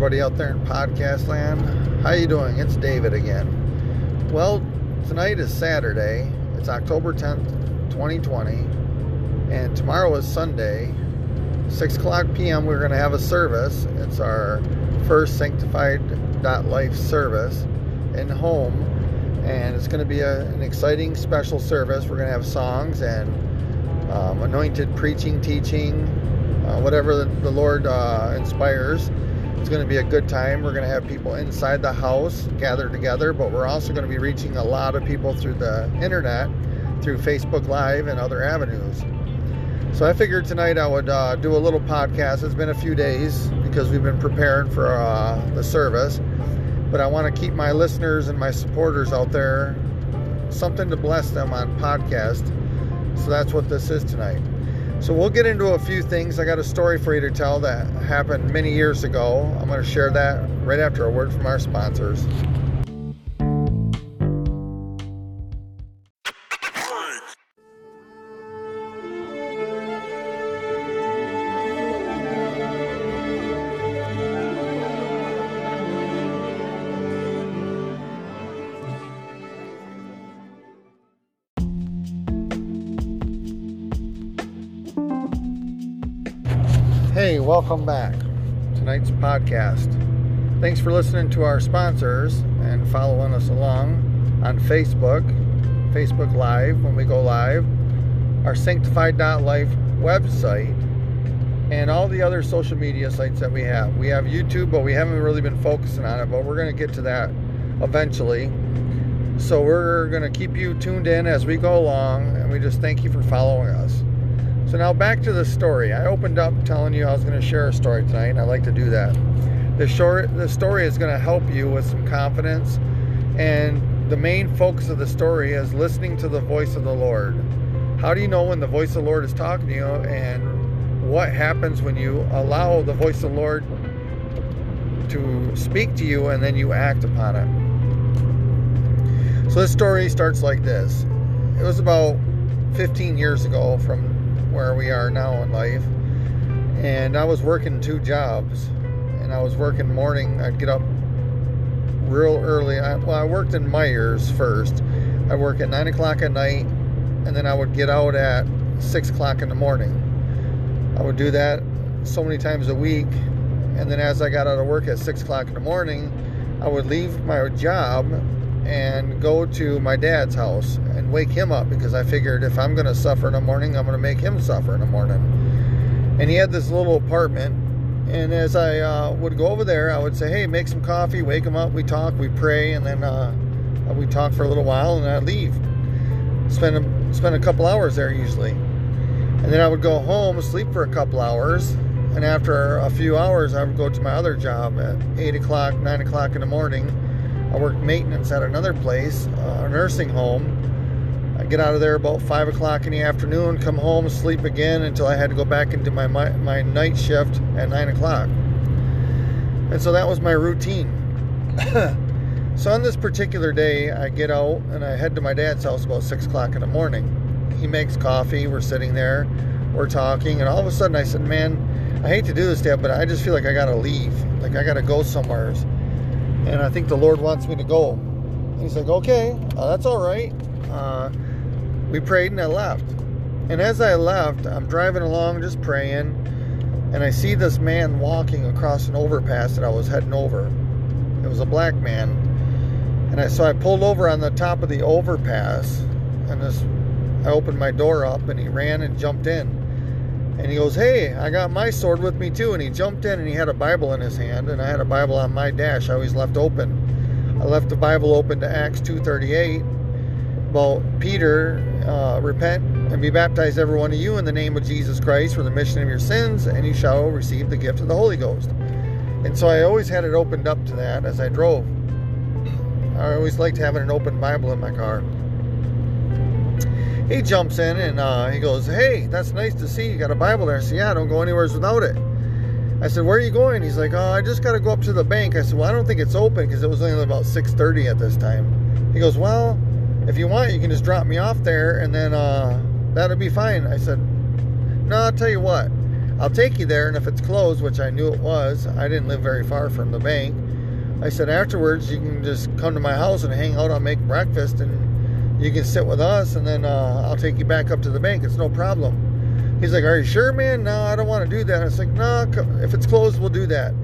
Everybody out there in podcast land. How you doing? It's David again. Well, tonight is Saturday. It's October 10th, 2020. And tomorrow is Sunday. 6 o'clock p.m. we're going to have a service. It's our first Sanctified Life service in home. And it's going to be a, an exciting special service. We're going to have songs and um, anointed preaching, teaching, uh, whatever the, the Lord uh, inspires. It's going to be a good time. We're going to have people inside the house gathered together, but we're also going to be reaching a lot of people through the internet, through Facebook Live and other avenues. So I figured tonight I would uh, do a little podcast. It's been a few days because we've been preparing for uh, the service, but I want to keep my listeners and my supporters out there something to bless them on podcast. So that's what this is tonight. So we'll get into a few things. I got a story for you to tell that happened many years ago. I'm going to share that right after a word from our sponsors. Hey, welcome back. Tonight's podcast. Thanks for listening to our sponsors and following us along on Facebook, Facebook Live when we go live, our sanctified.life website, and all the other social media sites that we have. We have YouTube, but we haven't really been focusing on it, but we're going to get to that eventually. So we're going to keep you tuned in as we go along, and we just thank you for following us. So now back to the story. I opened up telling you I was going to share a story tonight, and I like to do that. The short, the story is going to help you with some confidence, and the main focus of the story is listening to the voice of the Lord. How do you know when the voice of the Lord is talking to you, and what happens when you allow the voice of the Lord to speak to you, and then you act upon it? So this story starts like this. It was about 15 years ago from where we are now in life. And I was working two jobs. And I was working morning. I'd get up real early. I, well, I worked in Meijer's first. I work at 9 o'clock at night. And then I would get out at 6 o'clock in the morning. I would do that so many times a week. And then as I got out of work at 6 o'clock in the morning, I would leave my job and go to my dad's house and wake him up because I figured if I'm going to suffer in the morning, I'm going to make him suffer in the morning. And he had this little apartment. And as I uh, would go over there, I would say, hey, make some coffee, wake him up, we talk, we pray, and then uh, we talk for a little while, and I'd leave. Spend a, spend a couple hours there usually. And then I would go home, sleep for a couple hours, and after a few hours, I would go to my other job at 8 o'clock, 9 o'clock in the morning I worked maintenance at another place, a nursing home. I get out of there about five o'clock in the afternoon, come home, sleep again until I had to go back into my my, my night shift at nine o'clock. And so that was my routine. so on this particular day, I get out and I head to my dad's house about six o'clock in the morning. He makes coffee. We're sitting there, we're talking, and all of a sudden I said, "Man, I hate to do this, Dad, but I just feel like I gotta leave. Like I gotta go somewhere." And I think the Lord wants me to go. And he's like, okay, uh, that's all right. Uh, we prayed and I left. And as I left, I'm driving along just praying, and I see this man walking across an overpass that I was heading over. It was a black man. And I, so I pulled over on the top of the overpass, and this, I opened my door up, and he ran and jumped in. And he goes, Hey, I got my sword with me too. And he jumped in and he had a Bible in his hand, and I had a Bible on my dash. I always left open. I left the Bible open to Acts 2:38. Well, Peter, uh, repent and be baptized, every one of you, in the name of Jesus Christ for the remission of your sins, and you shall receive the gift of the Holy Ghost. And so I always had it opened up to that as I drove. I always liked having an open Bible in my car he jumps in and uh, he goes, Hey, that's nice to see. You got a Bible there. I said, Yeah, don't go anywhere without it. I said, Where are you going? He's like, Oh, I just got to go up to the bank. I said, Well, I don't think it's open because it was only about 6.30 at this time. He goes, Well, if you want, you can just drop me off there and then uh, that'll be fine. I said, No, I'll tell you what. I'll take you there, and if it's closed, which I knew it was, I didn't live very far from the bank. I said, afterwards, you can just come to my house and hang out. I'll make breakfast, and you can sit with us, and then uh, I'll take you back up to the bank. It's no problem. He's like, Are you sure, man? No, I don't want to do that. I was like, No, if it's closed, we'll do that.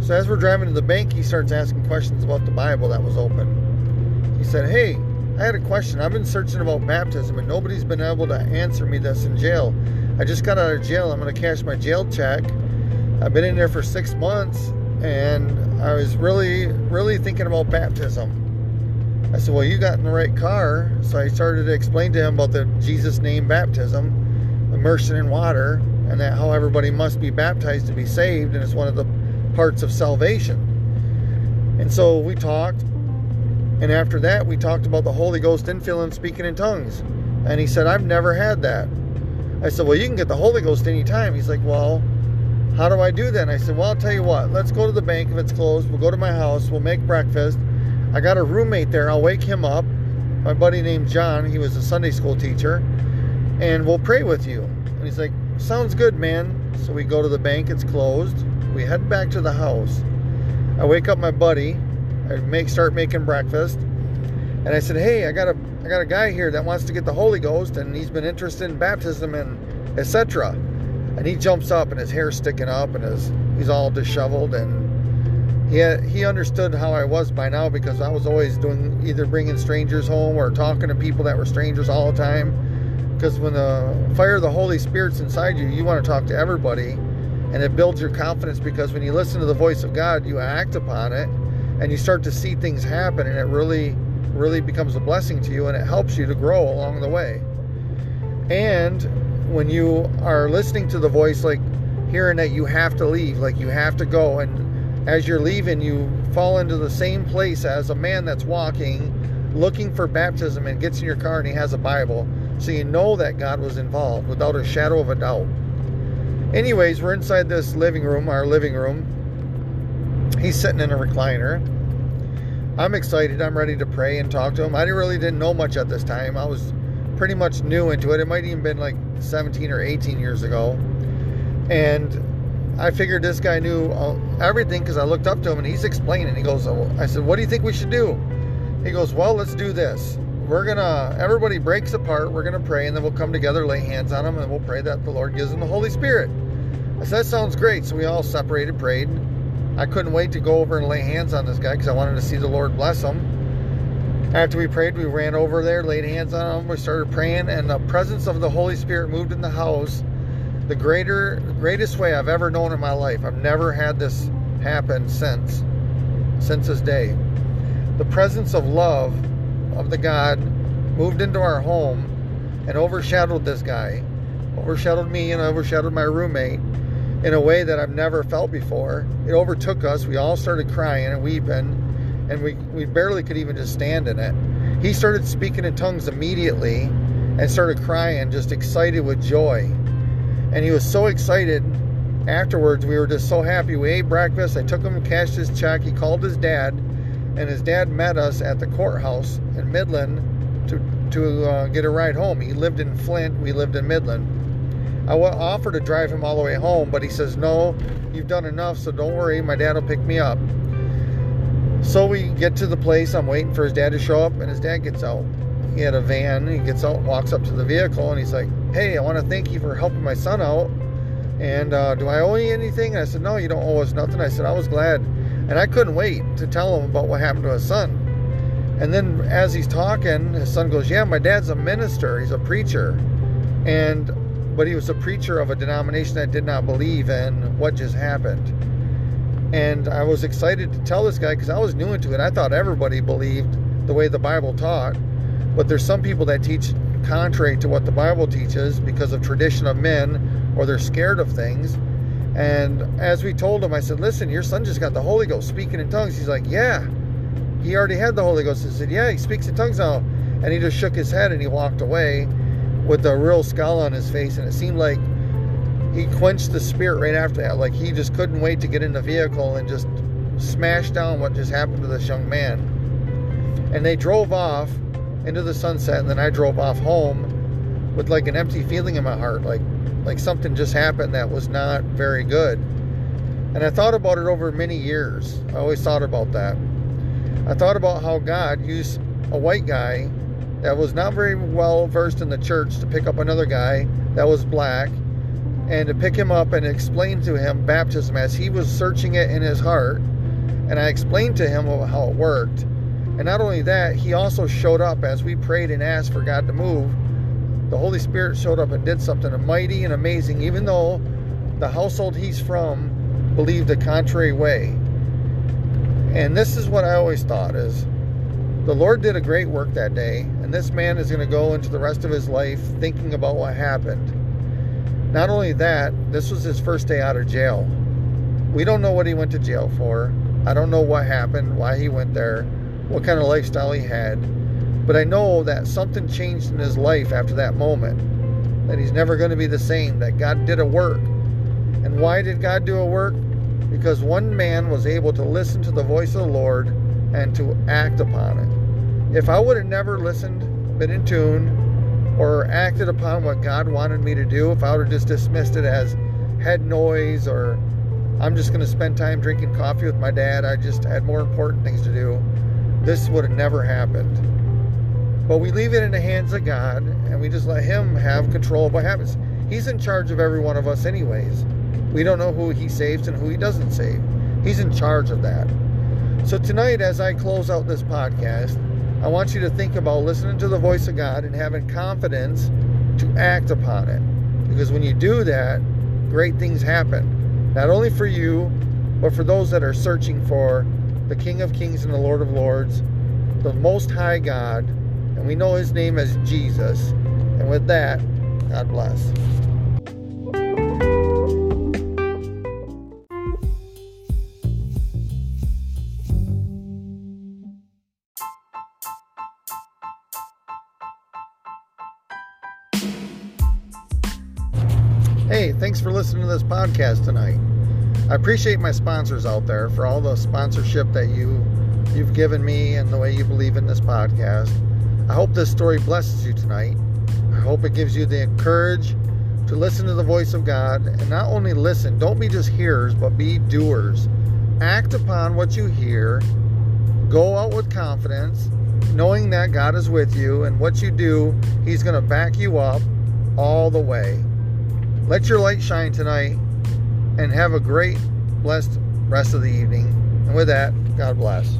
So as we're driving to the bank, he starts asking questions about the Bible that was open. He said, Hey, I had a question. I've been searching about baptism and nobody's been able to answer me this in jail. I just got out of jail. I'm going to cash my jail check. I've been in there for six months and I was really, really thinking about baptism. I said, Well, you got in the right car. So I started to explain to him about the Jesus name baptism, immersion in water, and that how everybody must be baptized to be saved, and it's one of the parts of salvation. And so we talked, and after that, we talked about the Holy Ghost infilling speaking in tongues. And he said, I've never had that. I said, Well, you can get the Holy Ghost anytime. He's like, Well, how do I do that? And I said, Well, I'll tell you what, let's go to the bank if it's closed. We'll go to my house, we'll make breakfast. I got a roommate there, I'll wake him up. My buddy named John, he was a Sunday school teacher, and we'll pray with you. And he's like, Sounds good, man. So we go to the bank, it's closed. We head back to the house. I wake up my buddy. I make start making breakfast, and I said, "Hey, I got a I got a guy here that wants to get the Holy Ghost, and he's been interested in baptism and etc." And he jumps up, and his hair's sticking up, and his he's all disheveled, and he had, he understood how I was by now because I was always doing either bringing strangers home or talking to people that were strangers all the time. Because when the fire of the Holy Spirit's inside you, you want to talk to everybody and it builds your confidence because when you listen to the voice of God, you act upon it and you start to see things happen and it really really becomes a blessing to you and it helps you to grow along the way. And when you are listening to the voice like hearing that you have to leave, like you have to go and as you're leaving you fall into the same place as a man that's walking looking for baptism and gets in your car and he has a Bible. So you know that God was involved without a shadow of a doubt. Anyways, we're inside this living room, our living room. He's sitting in a recliner. I'm excited. I'm ready to pray and talk to him. I really didn't know much at this time. I was pretty much new into it. It might even been like 17 or 18 years ago. And I figured this guy knew everything because I looked up to him and he's explaining. He goes, oh, I said, What do you think we should do? He goes, Well, let's do this. We're gonna everybody breaks apart. We're gonna pray and then we'll come together lay hands on them and we'll pray that the lord gives them the holy spirit. I said that sounds great. So we all separated prayed. I couldn't wait to go over and lay hands on this guy because i wanted to see the lord bless him after we prayed we ran over there laid hands on him we started praying and the presence of the holy spirit moved in the house the greater greatest way i've ever known in my life i've never had this happen since since this day the presence of love of the God moved into our home and overshadowed this guy, overshadowed me and overshadowed my roommate in a way that I've never felt before. It overtook us. We all started crying and weeping, and we, we barely could even just stand in it. He started speaking in tongues immediately and started crying, just excited with joy. And he was so excited afterwards. We were just so happy. We ate breakfast. I took him, cashed his check. He called his dad and his dad met us at the courthouse in Midland to to uh, get a ride home. He lived in Flint. We lived in Midland. I offered to drive him all the way home, but he says, "No, you've done enough, so don't worry. My dad will pick me up." So we get to the place. I'm waiting for his dad to show up, and his dad gets out. He had a van. He gets out, walks up to the vehicle, and he's like, "Hey, I want to thank you for helping my son out. And uh, do I owe you anything?" And I said, "No, you don't owe us nothing." I said, "I was glad." And I couldn't wait to tell him about what happened to his son. And then as he's talking, his son goes, Yeah, my dad's a minister, he's a preacher. And but he was a preacher of a denomination that did not believe in what just happened. And I was excited to tell this guy because I was new into it. I thought everybody believed the way the Bible taught. But there's some people that teach contrary to what the Bible teaches because of tradition of men or they're scared of things. And as we told him, I said, Listen, your son just got the Holy Ghost speaking in tongues. He's like, Yeah. He already had the Holy Ghost. I said, Yeah, he speaks in tongues now. And he just shook his head and he walked away with a real scowl on his face. And it seemed like he quenched the spirit right after that. Like he just couldn't wait to get in the vehicle and just smash down what just happened to this young man. And they drove off into the sunset. And then I drove off home with like an empty feeling in my heart, like like something just happened that was not very good. And I thought about it over many years. I always thought about that. I thought about how God used a white guy that was not very well versed in the church to pick up another guy that was black and to pick him up and explain to him baptism as he was searching it in his heart. And I explained to him how it worked. And not only that, he also showed up as we prayed and asked for God to move. The Holy Spirit showed up and did something mighty and amazing, even though the household he's from believed a contrary way. And this is what I always thought is the Lord did a great work that day, and this man is going to go into the rest of his life thinking about what happened. Not only that, this was his first day out of jail. We don't know what he went to jail for. I don't know what happened, why he went there, what kind of lifestyle he had. But I know that something changed in his life after that moment. That he's never going to be the same. That God did a work. And why did God do a work? Because one man was able to listen to the voice of the Lord and to act upon it. If I would have never listened, been in tune, or acted upon what God wanted me to do, if I would have just dismissed it as head noise or I'm just going to spend time drinking coffee with my dad, I just had more important things to do, this would have never happened. But we leave it in the hands of God and we just let Him have control of what happens. He's in charge of every one of us, anyways. We don't know who He saves and who He doesn't save. He's in charge of that. So, tonight, as I close out this podcast, I want you to think about listening to the voice of God and having confidence to act upon it. Because when you do that, great things happen. Not only for you, but for those that are searching for the King of Kings and the Lord of Lords, the Most High God, and we know his name as Jesus. And with that, God bless. Hey, thanks for listening to this podcast tonight. I appreciate my sponsors out there for all the sponsorship that you you've given me and the way you believe in this podcast. I hope this story blesses you tonight. I hope it gives you the courage to listen to the voice of God and not only listen, don't be just hearers, but be doers. Act upon what you hear. Go out with confidence, knowing that God is with you and what you do, He's going to back you up all the way. Let your light shine tonight and have a great, blessed rest of the evening. And with that, God bless.